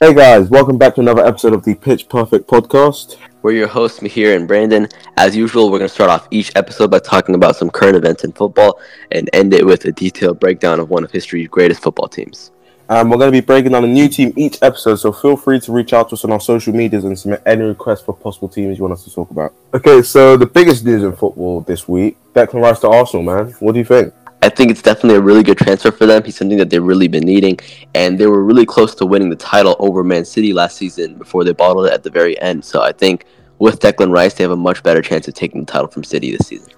Hey guys, welcome back to another episode of the Pitch Perfect podcast. We're your hosts, Mahir and Brandon. As usual, we're going to start off each episode by talking about some current events in football and end it with a detailed breakdown of one of history's greatest football teams. Um, we're going to be breaking down a new team each episode, so feel free to reach out to us on our social medias and submit any requests for possible teams you want us to talk about. Okay, so the biggest news in football this week Declan Rice to Arsenal, man. What do you think? I think it's definitely a really good transfer for them. He's something that they've really been needing, and they were really close to winning the title over Man City last season before they bottled it at the very end. So I think with Declan Rice, they have a much better chance of taking the title from City this season.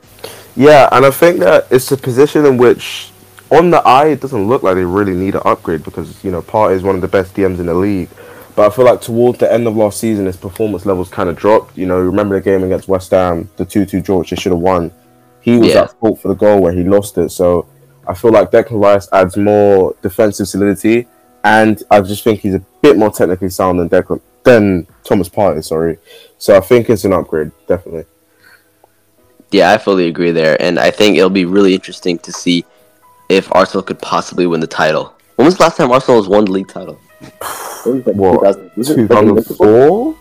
Yeah, and I think that it's a position in which, on the eye, it doesn't look like they really need an upgrade because you know Partey is one of the best DMs in the league. But I feel like towards the end of last season, his performance levels kind of dropped. You know, remember the game against West Ham, the two-two draw, which they should have won he was Yeah. at fault for the goal where he lost it. So I feel like Declan Rice adds more defensive solidity, and I just think he's a bit more technically sound than Declan than Thomas Partey. Sorry, so I think it's an upgrade, definitely. Yeah, I fully agree there, and I think it'll be really interesting to see if Arsenal could possibly win the title. When was the last time Arsenal has won the league title? It like What, 2000 was it Two like thousand Invincible? four?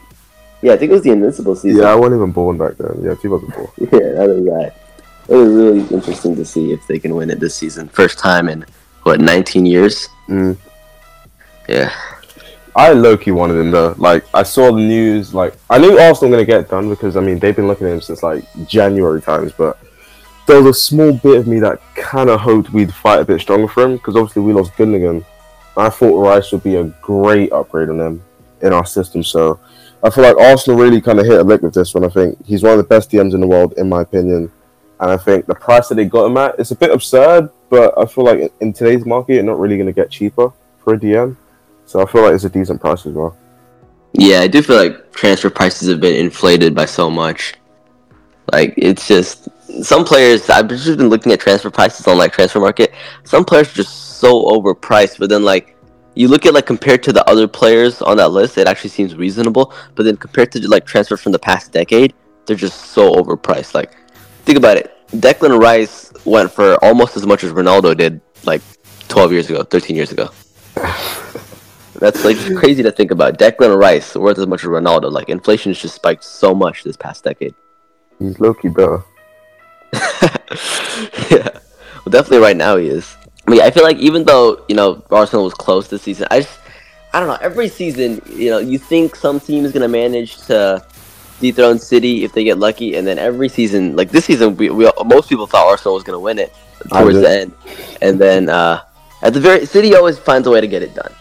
Yeah, I think it was the Invincible season. Yeah, I wasn't even born back then. Yeah, two thousand four. Yeah, that was right. It was really interesting to see if they can win it this season. First time in what 19 years. Mm. Yeah, I low key wanted him though. Like I saw the news. Like I knew Arsenal were gonna get it done because I mean they've been looking at him since like January times. But there was a small bit of me that kind of hoped we'd fight a bit stronger for him because obviously we lost Gundogan. I thought Rice would be a great upgrade on them in our system. So I feel like Arsenal really kind of hit a lick with this one. I think he's one of the best DMs in the world in my opinion. And I think the price that they got him at is a bit absurd, but I feel like in today's market, you're not really going to get cheaper for a DM. So I feel like it's a decent price as well. yeah. I do feel like transfer prices have been inflated by so much. Like it's just some players. I've just been looking at transfer prices on like Transfermarkt. Some players are just so overpriced, but then like you look at like compared to the other players on that list, it actually seems reasonable. But then compared to like transfer from the past decade, they're just so overpriced. Like think about it. Declan Rice went for almost as much as Ronaldo did like 12 years ago, 13 years ago. That's like crazy to think about. Declan Rice worth as much as Ronaldo. Like inflation has just spiked so much this past decade. He's Loki, bro. yeah, well, definitely right now he is. I mean, I feel like even though you know Arsenal was close this season, I just I don't know. Every season, you know, you think some team is gonna manage to dethrone City if they get lucky, and then every season, like this season, we, we most people thought Arsenal was gonna win it towards the end, and then uh, at the very City always finds a way to get it done,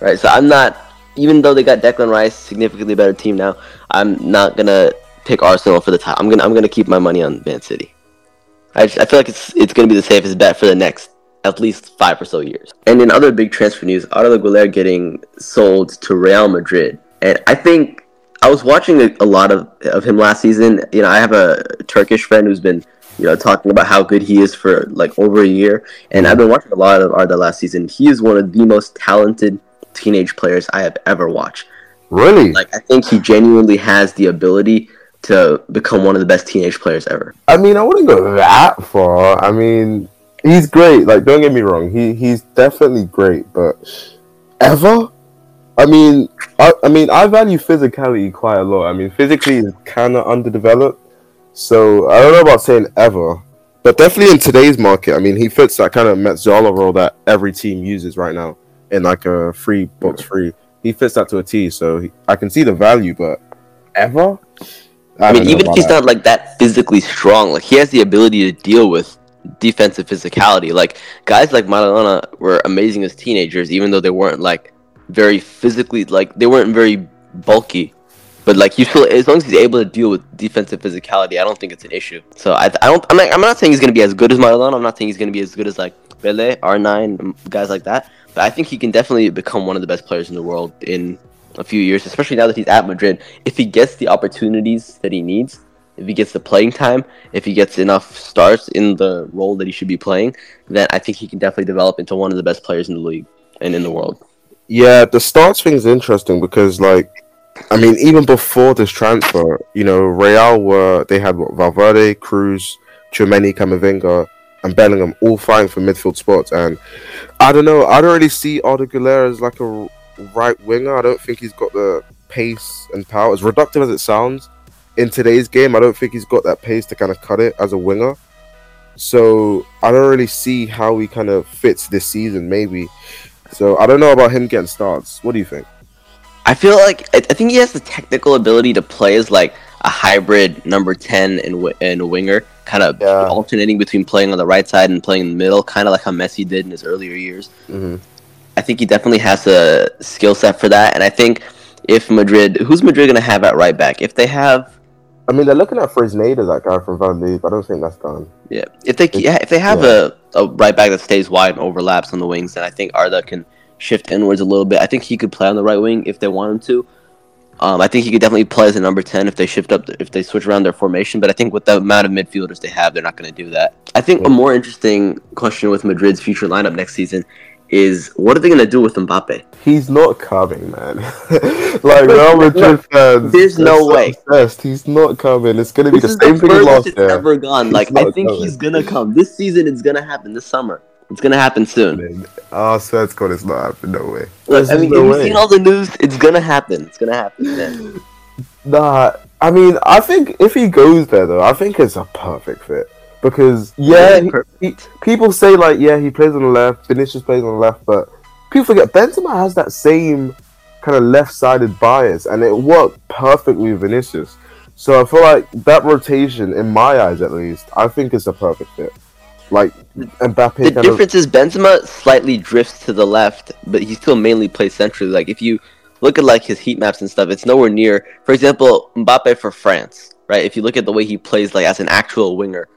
right? So I'm not, even though they got Declan Rice, significantly better team now, I'm not gonna pick Arsenal for the top. I'm gonna I'm gonna keep my money on Man City. I, just, I feel like it's it's gonna be the safest bet for the next at least five or so years. And in other big transfer news, Arda Güler getting sold to Real Madrid, and I think I was watching a, a lot of of him last season. You know, I have a Turkish friend who's been you know talking about how good he is for like over a year, and I've been watching a lot of Arda last season. He is one of the most talented teenage players I have ever watched. Really? Like I think he genuinely has the ability to become one of the best teenage players ever. I mean, I wouldn't go that far. I mean, he's great. Like, don't get me wrong. He he's definitely great, but ever? I mean, I, I mean, I value physicality quite a lot. I mean, physically is kind of underdeveloped, so I don't know about saying ever, but definitely in today's market, I mean, he fits that kind of mezzala role that every team uses right now in like a free box free. He fits that to a T, so he, I can see the value, but ever? I, mean, even if he's that. not like that physically strong, like he has the ability to deal with defensive physicality. Like guys like Maradona were amazing as teenagers, even though they weren't like very physically like they weren't very bulky. But like you still, as long as he's able to deal with defensive physicality, I don't think it's an issue. So I, I don't, I'm not, I'm not saying he's gonna be as good as Maradona. I'm not saying he's gonna be as good as like Pele, R9, um, guys like that. But I think he can definitely become one of the best players in the world in a few years, especially now that he's at Madrid. If he gets the opportunities that he needs, if he gets the playing time, if he gets enough starts in the role that he should be playing, then I think he can definitely develop into one of the best players in the league and in the world. Yeah, the starts thing is interesting because, like, I mean, even before this transfer, you know, Real were they had what, Valverde, Kroos, Tchouaméni, Camavinga, and Bellingham all fighting for midfield spots, and I don't know, I don't really see Arda Güler as like a right winger. I don't think he's got the pace and power. As reductive as it sounds, in today's game, I don't think he's got that pace to kind of cut it as a winger. So I don't really see how he kind of fits this season. Maybe. So I don't know about him getting starts. What do you think? I feel like I I think he has the technical ability to play as like a hybrid number ten and wi- and a winger, kind of Yeah. alternating between playing on the right side and playing in the middle, kind of like how Messi did in his earlier years. hmm I think he definitely has a skill set for that, and I think if Madrid, who's Madrid going to have at right back? If they have, I mean, they're looking at Fresneda, that guy from Van Leeuwen. I don't think that's done. yeah, if they yeah, if they have Yeah. a, a right back that stays wide and overlaps on the wings, then I think Arda can shift inwards a little bit. I think he could play on the right wing if they want him to. Um, I think he could definitely play as a number ten if they shift up, if they switch around their formation. But I think with the amount of midfielders they have, they're not going to do that. I think Yeah. a more interesting question with Madrid's future lineup next season is what are they going to do with Mbappe? He's not coming, man. like Real Madrid fans, There's no so way. obsessed. He's not coming. It's gonna be This the is same the thing last year. ever gone. He's Like I think coming. he's gonna come this season. It's gonna happen this summer. It's gonna happen soon. Oh, swear to God, it's not happening. No way. Look, I mean, no have you way. seen all the news? It's gonna happen. It's gonna happen. man. Nah, I mean, I think if he goes there though, I think it's a perfect fit because yeah, he, he, people say like yeah, he plays on the left, Vinicius plays on the left, but people forget Benzema has that same kind of left-sided bias, and it worked perfectly with Vinicius. So I feel like that rotation, in my eyes at least, I think is a perfect fit. Like Mbappe, The kind of, difference is Benzema slightly drifts to the left, but he still mainly plays centrally. Like if you look at like his heat maps and stuff, it's nowhere near. For example, Mbappe for France, right? If you look at the way he plays like as an actual winger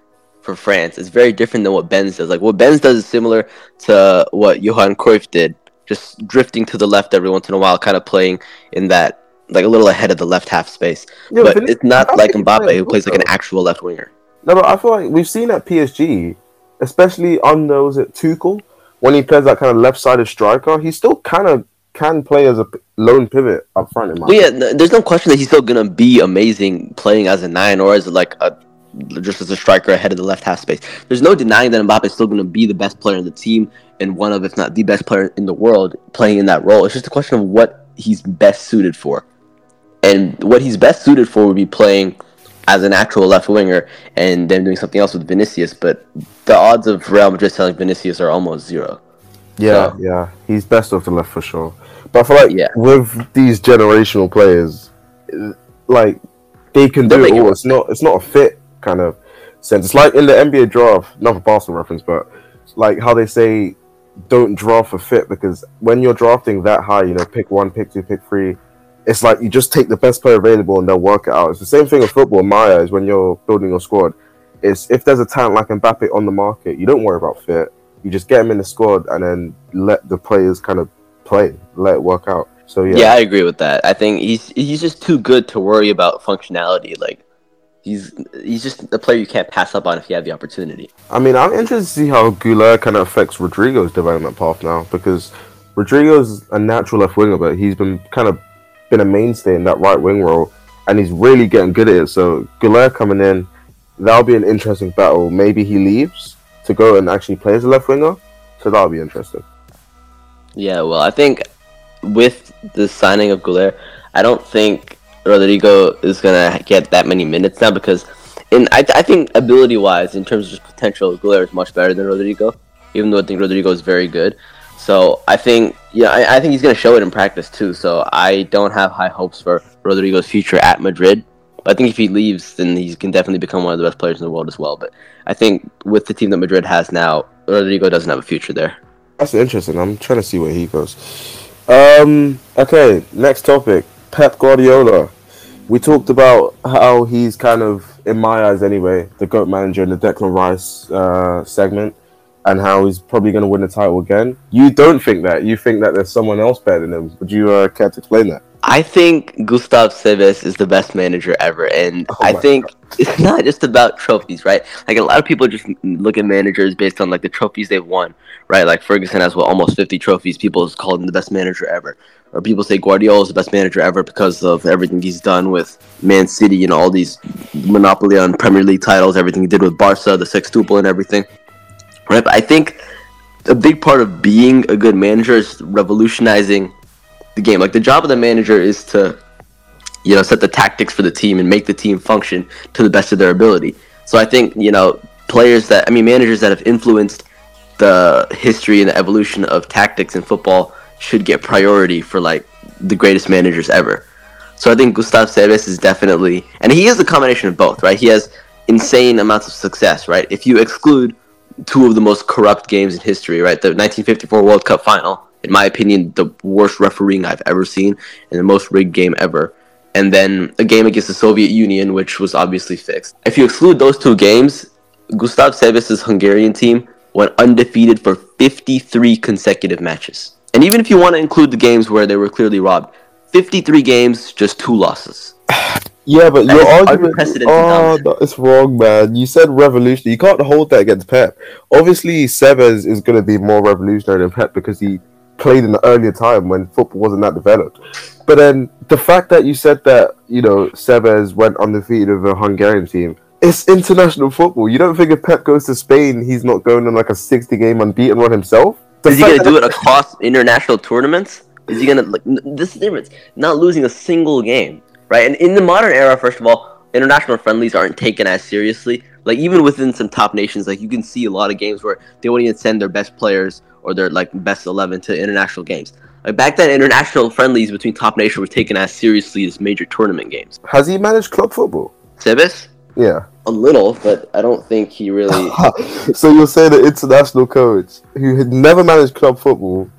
for France, it's very different than what Benz does. Like what Benz does is similar to what Johan Cruyff did, just drifting to the left every once in a while, kind of playing in that like a little ahead of the left half space. Yeah, but it's not like Mbappe who plays like an actual left winger. No, but I feel like we've seen at PSG, especially under uh, was it Tuchel, when he plays that kind of left-sided striker, he still kind of can play as a lone pivot up front. In my Well, yeah, there's no question that he's still gonna be amazing playing as a nine or as like a just as a striker ahead of the left half space. There's no denying that Mbappe is still gonna be the best player in the team and one of, if not the best player in the world, playing in that role. It's just a question of what he's best suited for, and what he's best suited for would be playing as an actual left winger and then doing something else with Vinicius. But the odds of Real Madrid selling Vinicius are almost zero. yeah, so- yeah, he's best off the left for sure. But I feel like Yeah. with these generational players, like they can They'll do it make it It's not, it's not a fit kind of sense. It's like in the NBA draft, not a Barcelona reference, but like how they say don't draft for fit because when you're drafting that high, you know, pick one, pick two, pick three, it's like you just take the best player available and they'll work it out. It's the same thing with football Maya, is when you're building your squad. It's if there's a talent like Mbappe on the market, you don't worry about fit. You just get him in the squad and then let the players kind of play, let it work out. So yeah, Yeah. I agree with that. I think he's he's just too good to worry about functionality. Like he's he's just a player you can't pass up on if you have the opportunity. I mean, I'm interested to see how Güler kind of affects Rodrygo's development path now because Rodrygo's a natural left winger, but he's been kind of been a mainstay in that right wing role, and he's really getting good at it. So Güler coming in, that'll be an interesting battle. Maybe he leaves to go and actually play as a left winger, so that'll be interesting. Yeah, well, I think with the signing of Güler, I don't think Rodrygo is gonna get that many minutes now because, in I, I think ability wise, in terms of just potential, Güler is much better than Rodrygo. Even though I think Rodrygo is very good, so I think yeah, I, I think he's gonna show it in practice too. So I don't have high hopes for Rodrygo's future at Madrid. But I think if he leaves, then he can definitely become one of the best players in the world as well. But I think with the team that Madrid has now, Rodrygo doesn't have a future there. That's interesting. I'm trying to see where he goes. Um. Okay. Next topic. Pep Guardiola. We talked about how he's kind of, in my eyes anyway, the goat manager in the Declan Rice uh, segment, and how he's probably going to win the title again. You don't think that. You think that there's someone else better than him. Would you uh, care to explain that? I think Gusztáv Sebes is the best manager ever, and Oh I think it's not just about trophies, right? Like a lot of people just look at managers based on like the trophies they've won, right? Like Ferguson has what almost fifty trophies. People call him the best manager ever, or people say Guardiola is the best manager ever because of everything he's done with Man City and all these monopoly on Premier League titles, everything he did with Barca, the sextuple, and everything, right? But I think a big part of being a good manager is revolutionizing the game. Like the job of the manager is to, you know, set the tactics for the team and make the team function to the best of their ability. So I think you know players that I mean managers that have influenced the history and the evolution of tactics in football should get priority for like the greatest managers ever. So I think Gusztáv Sebes is definitely, and he is a combination of both, right? He has insane amounts of success, right? If you exclude two of the most corrupt games in history, right? The 1954 World Cup final, in my opinion, the worst refereeing I've ever seen and the most rigged game ever. And then a game against the Soviet Union, which was obviously fixed. If you exclude those two games, Gusztáv Sebes' Hungarian team went undefeated for 53 consecutive matches. And even if you want to include the games where they were clearly robbed, 53 games, just two losses. Yeah, but That your argument. unprecedented Oh, no, it's wrong, man. You said revolutionary. You can't hold that against Pep. Obviously, Sebes is going to be more revolutionary than Pep because he played in the earlier time when football wasn't that developed. But then the fact that you said that you know Sebes went undefeated with a Hungarian team. It's international football. You don't think if Pep goes to Spain, he's not going on like a sixty-game unbeaten run himself? The Is he gonna do it across international tournaments? Is he gonna like this is the difference? Not losing a single game, right? And in the modern era, first of all, international friendlies aren't taken as seriously. Like even within some top nations, like you can see a lot of games where they won't even send their best players or their like best eleven to international games. Like back then, international friendlies between top nations were taken as seriously as major tournament games. Has he managed club football? Sebes, Yeah. a little, but I don't think he really. so you're saying the international coach who had never managed club football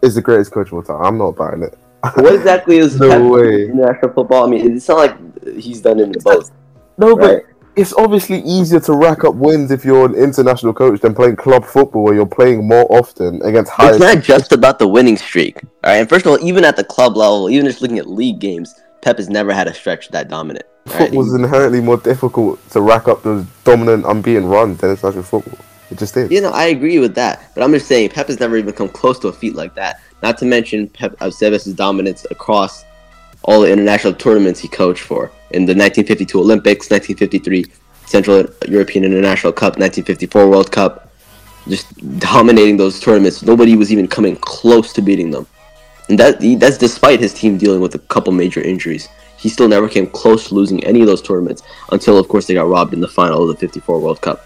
is the greatest coach of all time? I'm not buying it. what exactly is No way. international football? I mean, it's not like he's done it in both. No, Right. but it's obviously easier to rack up wins if you're an international coach than playing club football where you're playing more often against higher. It's not just about the winning streak. All right, and first of all, even at the club level, even just looking at league games, Pep has never had a stretch that dominant. right? Football's inherently more difficult to rack up those dominant unbeaten runs than international football. It just is. You know, I agree with that, but I'm just saying Pep has never even come close to a feat like that. Not to mention Pep uh, Sebes' dominance across all the international tournaments he coached for in the 1952 Olympics, 1953 Central European International Cup, 1954 World Cup, just dominating those tournaments. Nobody was even coming close to beating them, and that that's despite his team dealing with a couple major injuries. He still never came close to losing any of those tournaments until, of course, they got robbed in the final of the 54 World Cup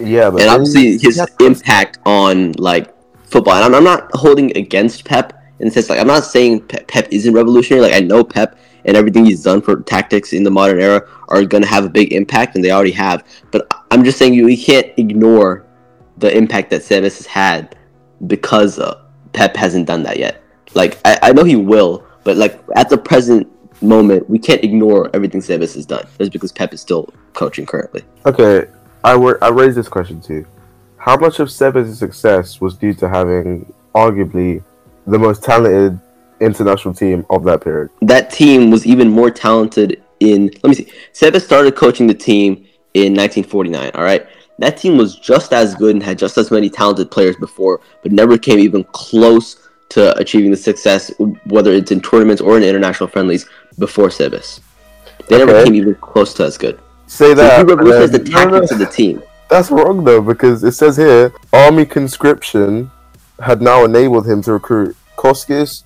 Yeah, but and obviously his impact on like football. And I'm, I'm not holding against Pep in the sense like I'm not saying Pep, isn't revolutionary. Like I know Pep and everything he's done for tactics in the modern era are going to have a big impact, and they already have. But I'm just saying you, you can't ignore the impact that Sebes has had because uh, Pep hasn't done that yet. Like I, I know he will, but like at the present moment, we can't ignore everything Sebes has done just because Pep is still coaching currently. Okay, I wa- I raised this question to you. How much of Sebes' success was due to having arguably the most talented international team of that period? that team was even more talented in let me see Sebes started coaching the team in 1949 all right that team was just as good and had just as many talented players before but never came even close to achieving the success whether it's in tournaments or in international friendlies before Sebes they never came even close to as good Say so that. he revolutionized the then- no, no, of the team That's wrong though, because it says here army conscription had now enabled him to recruit Kocsis,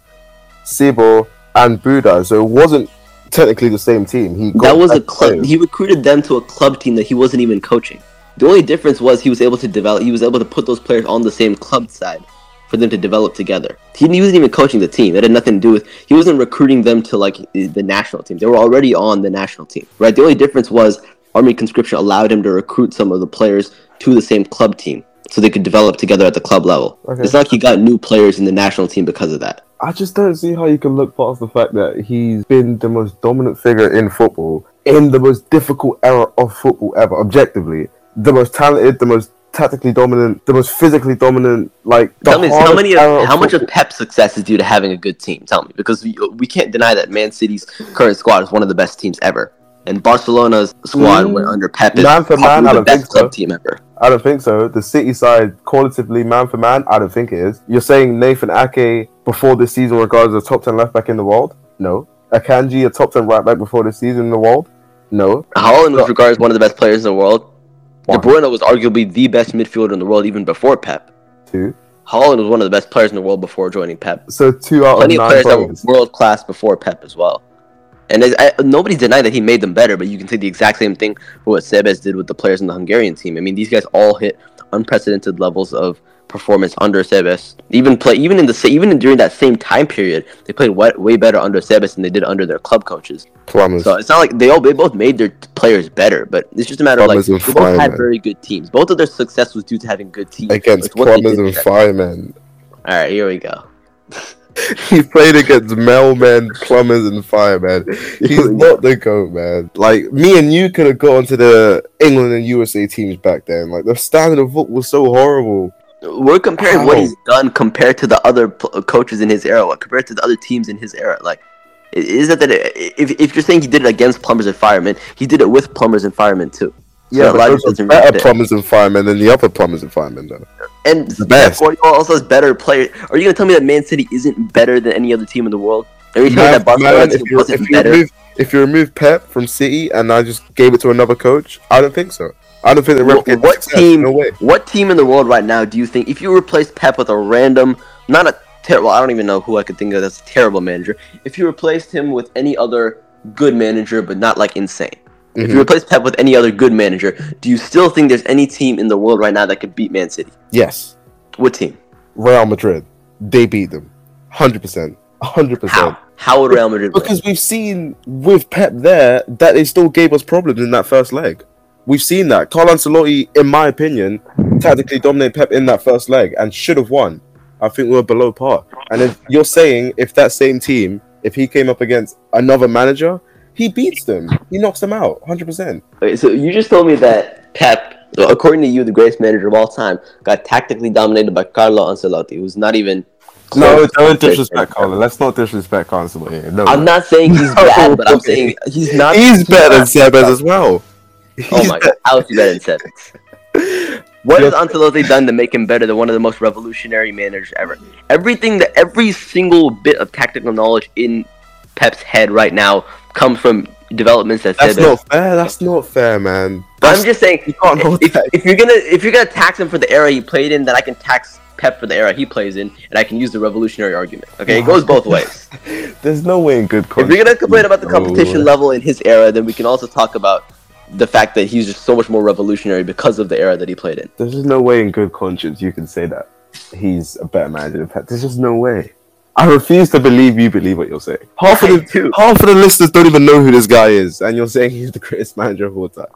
Czibor, and Budai. So it wasn't technically the same team. He got that was a club he recruited them to a club team that he wasn't even coaching. The only difference was he was able to develop he was able to put those players on the same club side for them to develop together. He, he wasn't even coaching the team. It had nothing to do with he wasn't recruiting them to like the national team. They were already on the national team right? The only difference was army conscription allowed him to recruit some of the players to the same club team so they could develop together at the club level Okay. it's like he got new players in the national team because of that I just don't see how you can look past the fact that he's been the most dominant figure in football in the most difficult era of football ever, objectively. The most talented, the most tactically dominant, the most physically dominant. Like Tell me, how many? Of, how much of. Pep's success is due to having a good team? Tell me, because we, we can't deny that Man City's current squad is one of the best teams ever, and Barcelona's squad Mm. when under Pep Man for man, I don't best think so. team ever. I don't think so. The City side, qualitatively man for man, I don't think it is. You're saying Nathan Ake before this season regarded as a top 10 left back in the world? No. Akanji, a top 10 right back before this season in the world? No. Haaland was regarded as one of the best players in the world. One. De Bruyne was arguably the best midfielder in the world even before Pep. Two. Haaland was one of the best players in the world before joining Pep. So two out Plenty of of nine players that were world class before Pep as well. And there's- I, nobody's denying that he made them better, but you can say the exact same thing for what Sebes did with the players in the Hungarian team. I mean, these guys all hit unprecedented levels of performance under Sebes. Even play, even in the even during that same time period, they played way, way better under Sebes than they did under their club coaches. Plumbers. So it's not like they all they both made their players better, but it's just a matter of like they both had very good teams. Both of their success was due to having good teams. Against plumbers and firemen. All right, here we go. he played against mailmen, plumbers, and firemen. He's not the goat, man. Like me and you could have gone to the England and USA teams back then. Like the standard of football was so horrible. We're comparing what he's done compared to the other pl- coaches in his era, what- compared to the other teams in his era. Like, is that that if, if you're saying he did it against plumbers and firemen, he did it with plumbers and firemen too. So Yeah, a but lot of those are better plumbers and firemen than the other plumbers and firemen, though. And The best. Guardiola also has better players. Are you gonna tell me that Man City isn't better than any other team in the world? Are you telling me that Barcelona man, if, you, wasn't if, you better? remove, if you remove Pep from City and I just gave it to another coach, I don't think so. I don't think they replicate what success. team- No way. What team in the world right now do you think, if you replace Pep with a random, not a terrible, I don't even know who I could think of that's a terrible manager. If you replaced him with any other good manager, but not like insane. If mm-hmm. you replace Pep with any other good manager, do you still think there's any team in the world right now that could beat Man City? Yes, What team? Real Madrid. They beat them. 100%. 100%. How? How would Real Madrid win? Because we've seen with Pep there that they still gave us problems in that first leg. We've seen that. Carlo Ancelotti, in my opinion, tactically dominated Pep in that first leg and should have won. I think we were below par. And if you're saying if that same team, if he came up against another manager, he beats them. He knocks them out, 100%. Okay, so you just told me that Pep, according to you, the greatest manager of all time, got tactically dominated by Carlo Ancelotti, who's not even. No, don't disrespect Carlo. Let's not disrespect Carlo Ancelotti. No, I'm not saying he's bad, but I'm saying he's not. He's better than Sebes as well. Oh He's my god, how is he better than Sebes? What has Ancelotti done to make him better than one of the most revolutionary managers ever? Everything that every single bit of tactical knowledge in Pep's head right now comes from developments that That's not fair. That's not fair, man. But That's, I'm just saying, you can't hold if, if you're gonna if you're gonna tax him for the era he played in, then I can tax Pep for the era he plays in, and I can use the revolutionary argument. Okay, it goes both ways. There's no way in good Conscience. if you're gonna complain about the competition No. level in his era, then we can also talk about the fact that he's just so much more revolutionary because of the era that he played in. There's just no way in good conscience you can say that he's a better manager than Pep. There's just no way. I refuse to believe you believe what you're saying. Half of the half of the listeners don't even know who this guy is, and you're saying he's the greatest manager of all time.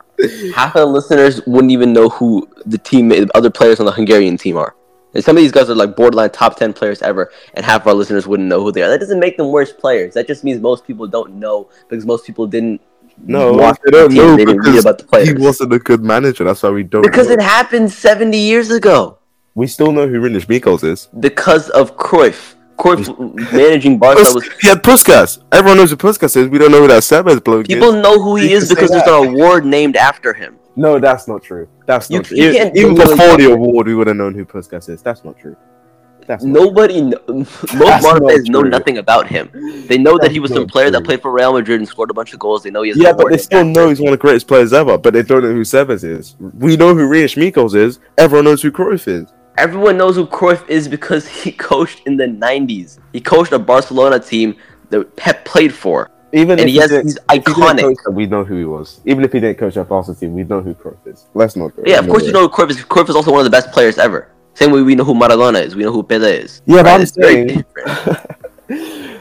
Half of the listeners wouldn't even know who the team, other players on the Hungarian team are. And some of these guys are like borderline top ten players ever, and half of our listeners wouldn't know who they are. That doesn't make them worse players. That just means most people don't know because most people didn't No, watch they the don't team. know They didn't read because about the players. he wasn't a good manager. That's why we don't. Because know. it happened 70 years ago. we still know who Rinus Michels is. Because of Cruyff. Cruyff managing Barca was. he had Puskas. Everyone knows who Puskas is. We don't know who that Sebes bloke People is. know who he You is because there's an award named after him. No, that's not true. That's You- not true. you Even- can't Even before the award, we would have known who Puskas is. That's not true. That's not Nobody, kn- most That's modern not fans know nothing about him. They know that he was some player that played for Real Madrid and scored a bunch of goals. They know he has. Yeah, but they still know he's one of the greatest players ever, but they don't know who Sebes is. We know who Rinus Michels is. Everyone knows who Cruyff is. Everyone knows who Cruyff is because he coached in the '90s. He coached a Barcelona team that Pep played for, Even and if he he's he iconic. coach we know who he was. Even if he didn't coach a Barcelona team, we know who Cruyff is. Let's not. go- Yeah, of no course way. you know who Cruyff is. Cruyff is also one of the best players ever. Same way we know who Maradona is. We know who Pele is. Yeah, but Right? I'm It's very saying- different.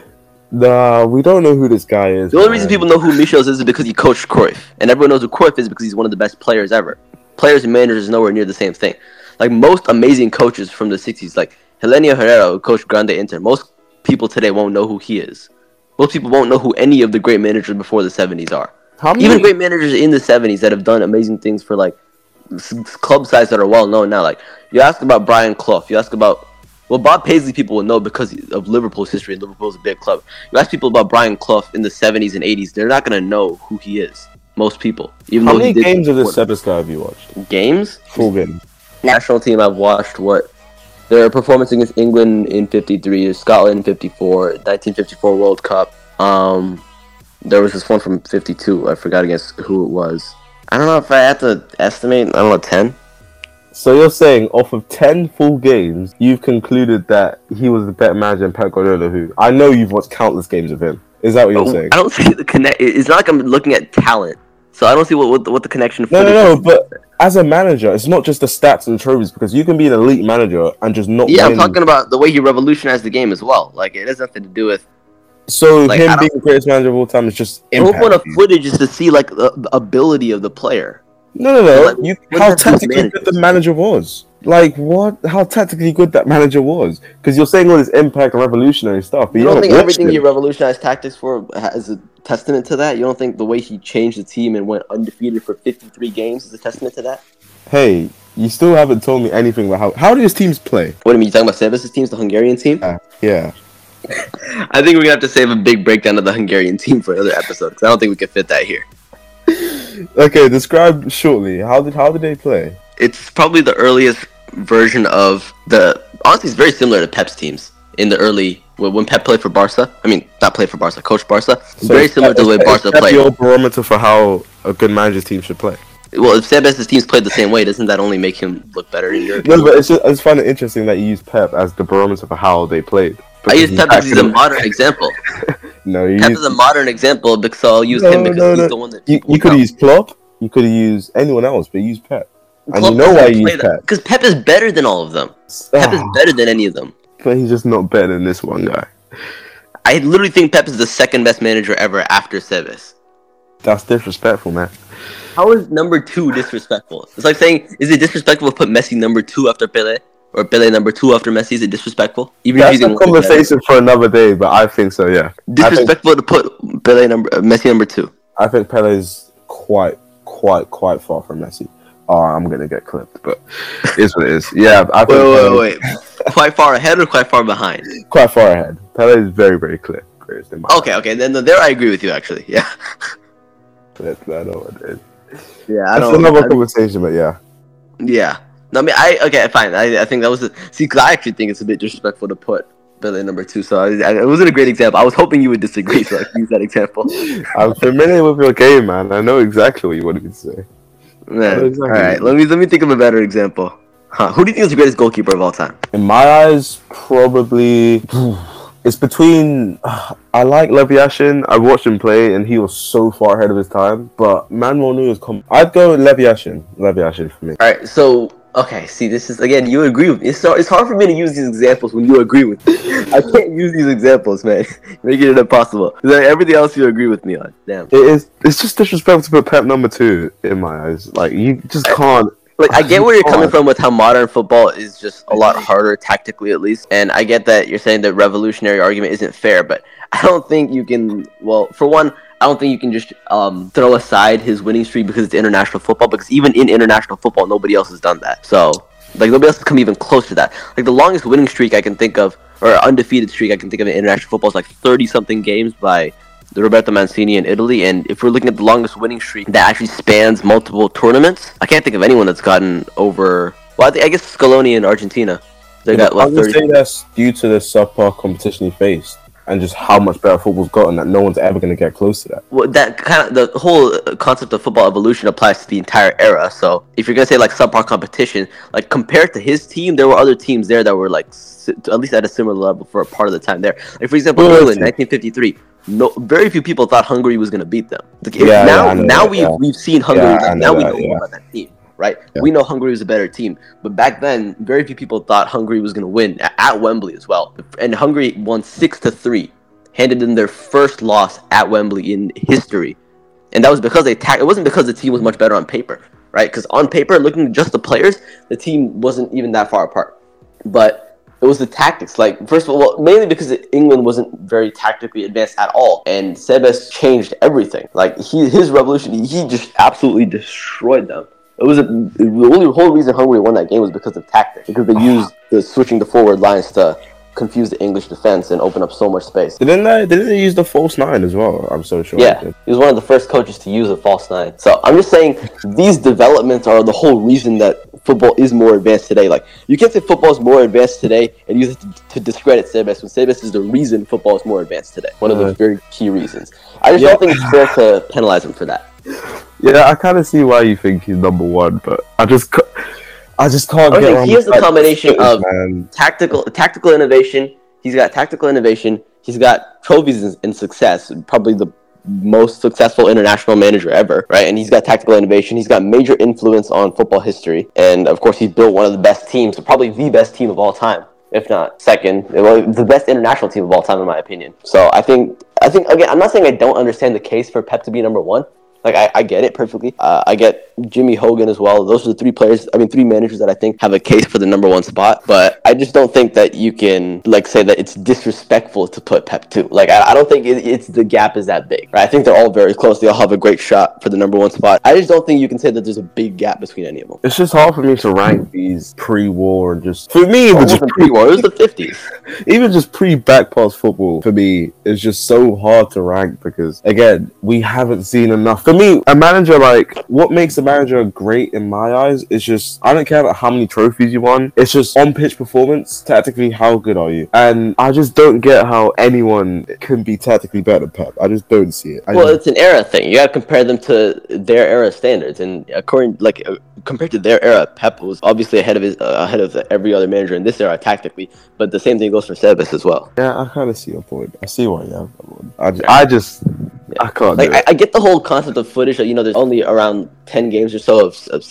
Nah, we don't know who this guy is. The only man. reason people know who Michels is is because he coached Cruyff, and everyone knows who Cruyff is because he's one of the best players ever. Players and managers is nowhere near the same thing. Like most amazing coaches from the '60s, like Helenio Herrera, who coached Grande Inter, most people today won't know who he is. Most people won't know who any of the great managers before the '70s are. How many? Even great managers in the '70s that have done amazing things for like club sides that are well known now. Like you ask about Brian Clough, you ask about well Bob Paisley, people will know because of Liverpool's history. and Liverpool's a big club. You ask people about Brian Clough in the '70s and '80s, they're not gonna know who he is. Most people, even How many games of this guy have you watched? games? Full game. National team, I've watched what their performance against England in '53, Scotland in '54, 1954 World Cup. Um, there was this one from '52. I forgot against who it was. I don't know if I had to estimate. I don't know, ten. So you're saying off of ten full games, you've concluded that he was the better manager than Pep Guardiola, who I know you've watched countless games of him. Is that what you're saying? I don't see the connect. It's not like I'm looking at talent, so I don't see what what, what the connection. No, no, no. But as a manager, it's not just the stats and trophies because you can be an elite manager and just not. Yeah, win. I'm talking about the way he revolutionized the game as well. Like it has nothing to do with. So like, him being the greatest manager of all time is just The whole point of footage is to see like the, the ability of the player. No, no, no. Like, you, how does that do with tactically good the manager was. Like what? How tactically good that manager was? Because you're saying all this impact and revolutionary stuff, but You you, don't think everything him. he revolutionized tactics for is a testament to that? You don't think the way he changed the team and went undefeated for 53 games is a testament to that? Hey, you still haven't told me anything about how how do his teams play? What do you mean? You talking about Sebes' teams, the Hungarian team? Yeah, yeah. I think we're gonna have to save a big breakdown of the Hungarian team for another episode because I don't think we can fit that here. Okay, describe shortly. How did how did they play? It's probably the earliest version of the. Honestly, it's very similar to Pep's teams in the early when Pep played for Barca. I mean, not played for Barca, coach Barca. It's very similar to the way Barca played. Your barometer for how a good manager's team should play. Well, if Sebes' teams played the same way, doesn't that only make him look better in your No, but it's just I just find it interesting that you use Pep as the barometer for how they played. I use Pep as a modern example. No, you Pep use, is a modern example because I'll use No, him because no, he's the one that you, you could use Klopp. You could used anyone else, but use Pep. And you know why you use Pep. Because Pep is better than all of them. Pep is Ah, better than any of them. but he's just not better than this one guy. I literally think Pep is the second best manager ever after Sebes. That's disrespectful, man. How is number two disrespectful? It's like saying, is it disrespectful to put Messi number two after Pele? Or Pele number two after Messi? Is it disrespectful? Even That's a think one is better. conversation for another day, but I think so. Yeah, I think, Disrespectful to put Pele number uh, Messi number two. I think Pele's quite, quite, quite far from Messi. Oh, I'm gonna get clipped, but it's what it is. Yeah, I Wait, wait, wait, wait. quite far ahead or quite far behind? quite far ahead. Pele is very, very clear. Okay, okay. Then there I agree with you actually. Yeah. I know what it is. Yeah, That's another conversation, but yeah. Yeah. No, I mean, I okay, fine. I, I think that was the see. Cause I actually think it's a bit disrespectful to put Billy number two. So I, I, it wasn't a great example. I was hoping you would disagree, so I use that example. I'm familiar with your game, man. I know exactly what you wanted me to say. Man, exactly. all right. Let me let me think of a better example. Huh? Who do you think is the greatest goalkeeper of all time? In my eyes, probably it's between. I like Levi Yashin. I watched him play, and he was so far ahead of his time. But Manuel Neuer's come. I'd go with Levi Yashin. Levi Yashin for me. All right. So okay, see, this is again. You agree with me. It's, so- it's hard for me to use these examples when you agree with me. I can't use these examples, man. Making it impossible. like, everything else you agree with me on. Damn. It is. It's just disrespectful to put Pep number two in my eyes. Like you just can't. like I get where you're coming from with how modern football is just a lot harder tactically at least, and I get that you're saying the revolutionary argument isn't fair, but I don't think you can. Well, for one, I don't think you can just um, throw aside his winning streak because it's international football. Because even in international football, nobody else has done that. So like nobody else has come even close to that. Like the longest winning streak I can think of, or undefeated streak I can think of in international football is like thirty something games by the Roberto Mancini in Italy, and if we're looking at the longest winning streak that actually spans multiple tournaments, I can't think of anyone that's gotten over. Well, I, think, I guess Scaloni in Argentina. They got I what would thirty. say that's due to the subpar competition he faced, and just how much better football's gotten. That no one's ever going to get close to that. Well, that kind of the whole concept of football evolution applies to the entire era. So if you're gonna say like subpar competition, like compared to his team, there were other teams there that were like at least at a similar level for a part of the time there. Like for example, was England, 1953. No, very few people thought Hungary was gonna beat them. Like, Yeah, now, yeah, know now that, we've seen Hungary. Yeah, like, I now know we know about that team, right? Yeah. We know Hungary was a better team, but back then, very few people thought Hungary was gonna win a- at Wembley as well. And Hungary won six to three, handed in their first loss at Wembley in history and that was because they attacked. it wasn't because the team was much better on paper, right? Because on paper, looking at just the players, the team wasn't even that far apart. But it was the tactics. Like first of all, well, mainly because England wasn't very tactically advanced at all, and Sebes changed everything. Like he, his revolution, he just absolutely destroyed them. It was a, the only whole reason Hungary won that game was because of tactics, because they used the switching the forward lines to confuse the English defense and open up so much space. Didn't they? Didn't they use the false nine as well? I'm so sure. Yeah, he was one of the first coaches to use a false nine. So I'm just saying these developments are the whole reason that football is more advanced today. Like you can't say football is more advanced today and use it to, to discredit Sebes when Sebes is the reason football is more advanced today. One of the Uh, very key reasons. I just yeah. don't think it's fair to penalize him for that. Yeah, I kind of see why you think he's number one, but I just, I just can't I get. he has the combination of- man. tactical tactical innovation. He's got tactical innovation. He's got trophies in, in success. Probably the most successful international manager ever, right? And he's got tactical innovation. He's got major influence on football history, and of course, he's built one of the best teams, probably the best team of all time, if not second, well, the best international team of all time, in my opinion. So I think, I think again, I'm not saying I don't understand the case for Pep to be number one. Like I, I get it perfectly. Uh, I get Jimmy Hogan as well. Those are the three players. I mean, three managers that I think have a case for the number one spot. But I just don't think that you can like say that it's disrespectful to put Pep two. Like I, I don't think it, it's the gap is that big. Right? I think they're all very close. They all have a great shot for the number one spot. I just don't think you can say that there's a big gap between any of them. It's just hard for me to rank these pre-war just for me, It just wasn't pre pre-war. It was the fifties. even just pre-back pass football for me is just so hard to rank because again, we haven't seen enough. For me, a manager like what makes a manager great in my eyes is just I don't care about how many trophies you won. It's just on pitch performance. Tactically, how good are you? And I just don't get how anyone can be tactically better than Pep. I just don't see it. I Well, it's an era thing. You got to compare them to their era standards, and according like uh, compared to their era, Pep was obviously ahead of his uh, ahead of every other manager in this era tactically. But the same thing goes for Sebes as well. yeah, I kind of see your point. I see why you have one. I just, I just I can't Like I. I get the whole concept of footage. That, you know, there's only around ten games or so of, of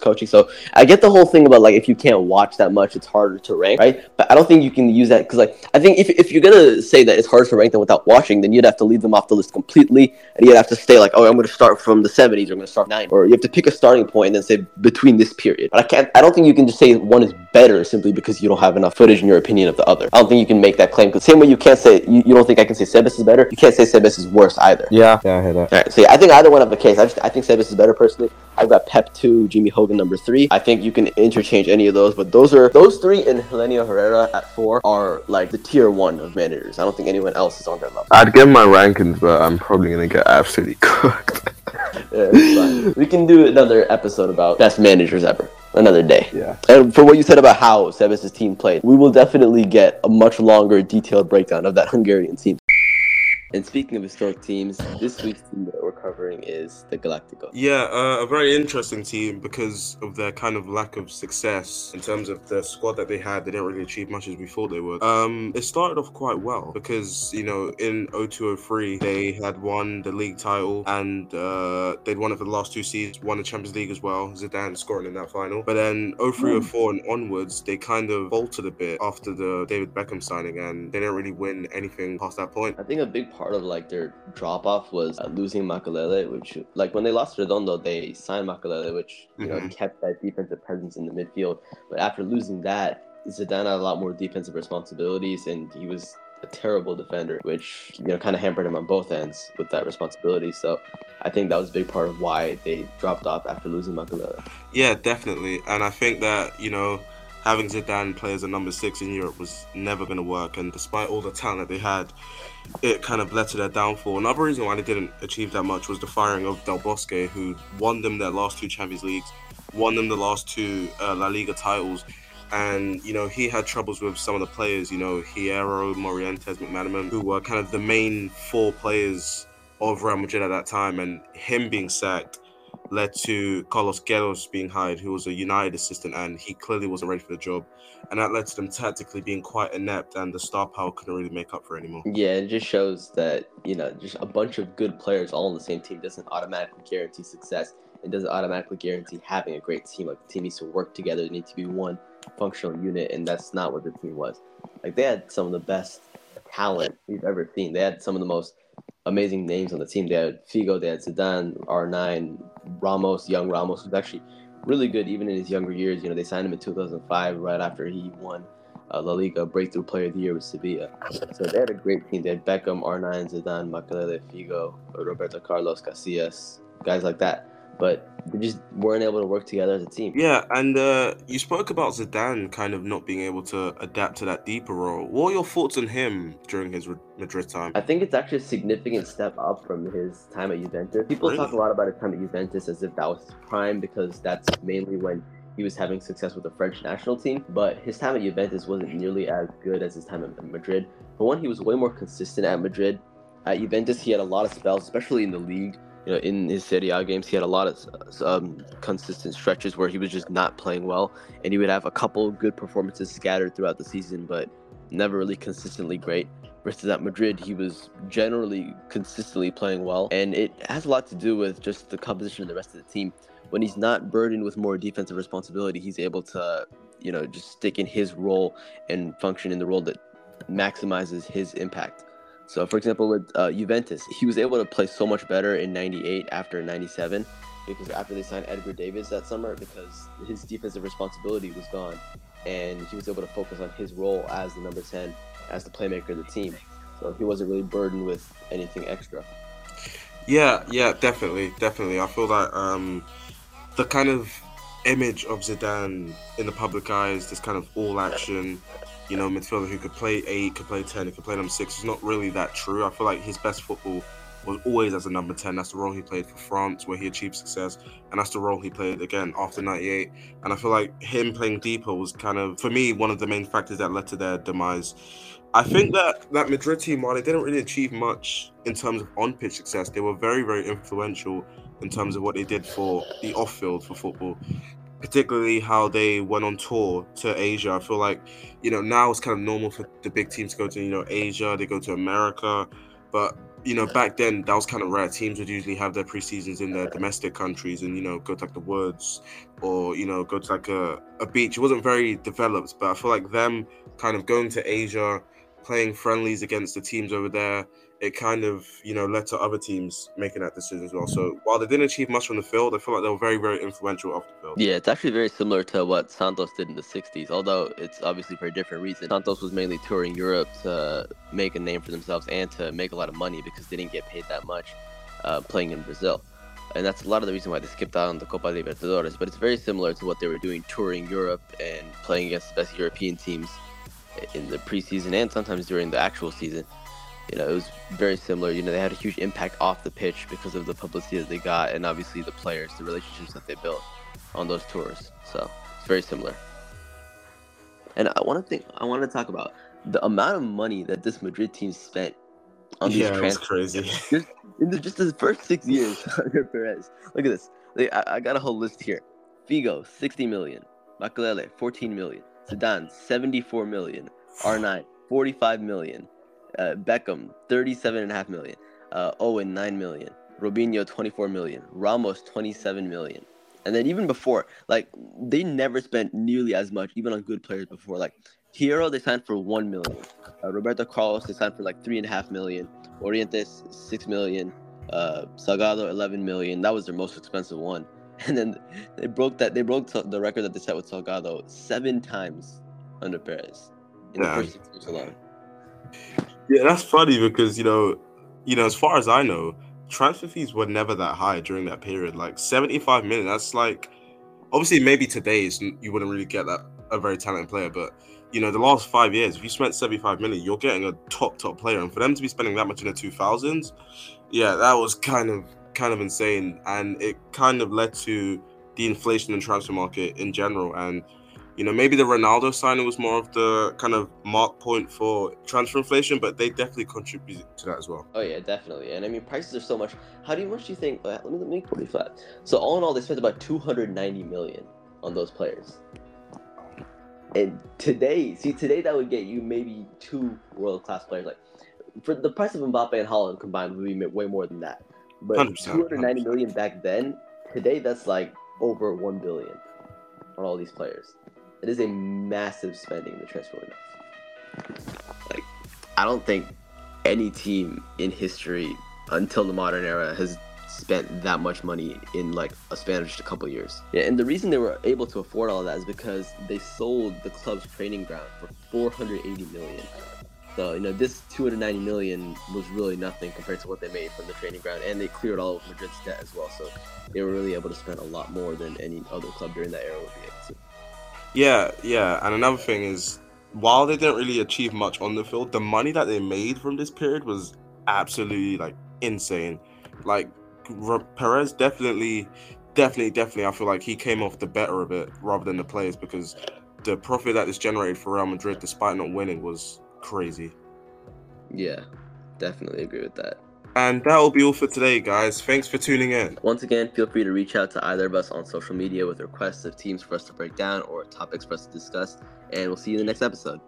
coaching. So I get the whole thing about like if you can't watch that much, it's harder to rank, right? But I don't think you can use that because like I think if, if you're gonna say that it's harder to rank them without watching, then you'd have to leave them off the list completely, and you'd have to say like, oh, I'm gonna start from the 70s, or I'm gonna start 90, or you have to pick a starting point and then say between this period. But I can't. I don't think you can just say one is better simply because you don't have enough footage in your opinion of the other. I don't think you can make that claim. Cause same way you can't say you, you don't think I can say Sebes is better. You can't say Sebes is worse either. Yeah, yeah, I hear that. All right, so yeah, I think either one of the case. I just I think Sebes is better personally. I've got Pep two, Jimmy Hogan number three. I think you can interchange any of those, but those are those three and Helenio Herrera at four are like the tier one of managers. I don't think anyone else is on their level. I'd give my rankings, but I'm probably gonna get absolutely cooked. Yeah, we can do another episode about best managers ever another day. yeah. And for what you said about how Sebes' team played, we will definitely get a much longer, detailed breakdown of that Hungarian team. And speaking of historic teams, this week's team that covering is the Galacticos. Yeah, uh, a very interesting team because of their kind of lack of success in terms of the squad that they had. They didn't really achieve much as we thought they would. Um, it started off quite well because you know in 0203 they had won the league title and uh, they'd won it for the last two seasons, won the Champions League as well. Zidane scoring in that final. But then 0304 and onwards they kind of faltered a bit after the David Beckham signing and they didn't really win anything past that point. I think a big part of like their drop off was uh, losing Makélélé, which like when they lost Redondo, they signed Makélélé, which you know Mhm. kept that defensive presence in the midfield. But after losing that, Zidane had a lot more defensive responsibilities, and he was a terrible defender, which you know kind of hampered him on both ends with that responsibility. So I think that was a big part of why they dropped off after losing Makélélé. Yeah, definitely. And I think that, you know, having Zidane play as a number six in Europe was never going to work. And despite all the talent they had, it kind of led to their downfall. Another reason why they didn't achieve that much was the firing of Del Bosque, who won them their last two Champions Leagues, won them the last two uh, La Liga titles. And, you know, he had troubles with some of the players, you know, Hierro, Morientes, McManaman, who were kind of the main four players of Real Madrid at that time. And him being sacked led to Carlos Queiroz being hired, who was a United assistant, and he clearly wasn't ready for the job. And that led to them tactically being quite inept, and the star power couldn't really make up for anymore. Yeah, it just shows that, you know, just a bunch of good players all on the same team doesn't automatically guarantee success. It doesn't automatically guarantee having a great team. Like the team needs to work together, they need to be one functional unit, and that's not what the team was. Like they had some of the best talent we've ever seen. They had some of the most amazing names on the team. They had Figo, they had Zidane, R9, Ramos, young Ramos was actually really good even in his younger years. You know, they signed him in 2005 right after he won uh, La Liga Breakthrough Player of the Year with Sevilla. So they had a great team. They had Beckham, R9, Zidane, Makélélé, Figo, Roberto Carlos, Casillas, guys like that. But they just weren't able to work together as a team. Yeah, and uh, you spoke about Zidane kind of not being able to adapt to that deeper role. What are your thoughts on him during his Madrid time? I think it's actually a significant step up from his time at Juventus. People talk a lot about his time at Juventus as if that was his prime because that's mainly when he was having success with the French national team. But his time at Juventus wasn't nearly as good as his time at Madrid. For one, he was way more consistent at Madrid. At Juventus, he had a lot of spells, especially in the league. You know, in his Serie A games, he had a lot of um, consistent stretches where he was just not playing well, and he would have a couple good performances scattered throughout the season, but never really consistently great. Versus at Madrid, he was generally consistently playing well, and it has a lot to do with just the composition of the rest of the team. When he's not burdened with more defensive responsibility, he's able to, you know, just stick in his role and function in the role that maximizes his impact. So, for example, with uh, Juventus, he was able to play so much better in '98 after '97 because after they signed Edgar Davids that summer, because his defensive responsibility was gone, and he was able to focus on his role as the number 10, as the playmaker of the team. So he wasn't really burdened with anything extra. Yeah, yeah, definitely, definitely. I feel that um, the kind of image of Zidane in the public eye is this kind of all action, you know, midfielder who could play eight, could play ten, could play number six. It's not really that true. I feel like his best football was always as a number 10. That's the role he played for France, where he achieved success. And that's the role he played again after 98. And I feel like him playing deeper was kind of, for me, one of the main factors that led to their demise. I think that that Madrid team, while they didn't really achieve much in terms of on pitch success, they were very, very influential in terms of what they did for the off field for football particularly how they went on tour to Asia. I feel like, you know, now it's kind of normal for the big teams to go to, you know, Asia, they go to America. But, you know, back then that was kind of rare. Teams would usually have their preseasons in their domestic countries and, you know, go to like the woods or, you know, go to like a, a beach. It wasn't very developed, but I feel like them kind of going to Asia, playing friendlies against the teams over there, it kind of you know led to other teams making that decision as well. So while they didn't achieve much from the field, I feel like they were very very influential off the field. Yeah, it's actually very similar to what Santos did in the '60s, although it's obviously for a different reason. Santos was mainly touring Europe to make a name for themselves and to make a lot of money because they didn't get paid that much uh, playing in Brazil. And that's a lot of the reason why they skipped out on the Copa Libertadores. But it's very similar to what they were doing touring Europe and playing against the best European teams in the preseason and sometimes during the actual season you know, it was very similar. You know, they had a huge impact off the pitch because of the publicity that they got, and obviously the players, the relationships that they built on those tours. So it's very similar. And I want to think, I want to talk about the amount of money that this Madrid team spent on these yeah, transfers. crazy. Just in the, just the first six years under Perez. Look at this. I, I got a whole list here. Figo, 60 million. Makélélé, 14 million. Zidane, 74 million. R9, 45 million. Uh, Beckham, 37.5 million. Uh, Owen, 9 million. Robinho, 24 million. Ramos, 27 million. And then even before, like they never spent nearly as much, even on good players before. Like Hierro, they signed for one million. Uh, Roberto Carlos, they signed for like three and a half million. Morientes, six million. Uh, Salgado, 11 million. That was their most expensive one. And then they broke that. They broke the record that they set with Salgado seven times under Perez in Yeah. the first six years alone. Yeah, that's funny because you know, you know, as far as I know, transfer fees were never that high during that period. Like seventy-five million. That's like, obviously, maybe today you wouldn't really get that a very talented player, but you know, the last five years, if you spent seventy-five million, you're getting a top top player, and for them to be spending that much in the two thousands, yeah, that was kind of kind of insane, and it kind of led to the inflation in transfer market in general, and you know, maybe the Ronaldo signing was more of the kind of mark point for transfer inflation, but they definitely contributed to that as well. Oh yeah, definitely. And I mean, prices are so much. How do you much do you think? Uh, let me let me it flat. So all in all, they spent about 290 million on those players. And today, see, today that would get you maybe two world class players. Like for the price of Mbappe and Haaland combined would be way more than that. But 100%, 290 million back then, today that's like over one billion on all these players. It is a massive spending in the transfer window. Like, I don't think any team in history until the modern era has spent that much money in like a span of just a couple years. Yeah, and the reason they were able to afford all that is because they sold the club's training ground for 480 million. So you know this 290 million was really nothing compared to what they made from the training ground, and they cleared all of Madrid's debt as well. So they were really able to spend a lot more than any other club during that era would be able to. Yeah, yeah. And another thing is, while they didn't really achieve much on the field, the money that they made from this period was absolutely like insane. Like Perez definitely, definitely, definitely. I feel like he came off the better of it rather than the players because the profit that this generated for Real Madrid, despite not winning, was crazy. Yeah, definitely agree with that. And that will be all for today, guys. Thanks for tuning in. Once again, feel free to reach out to either of us on social media with requests of teams for us to break down or topics for us to discuss. And we'll see you in the next episode.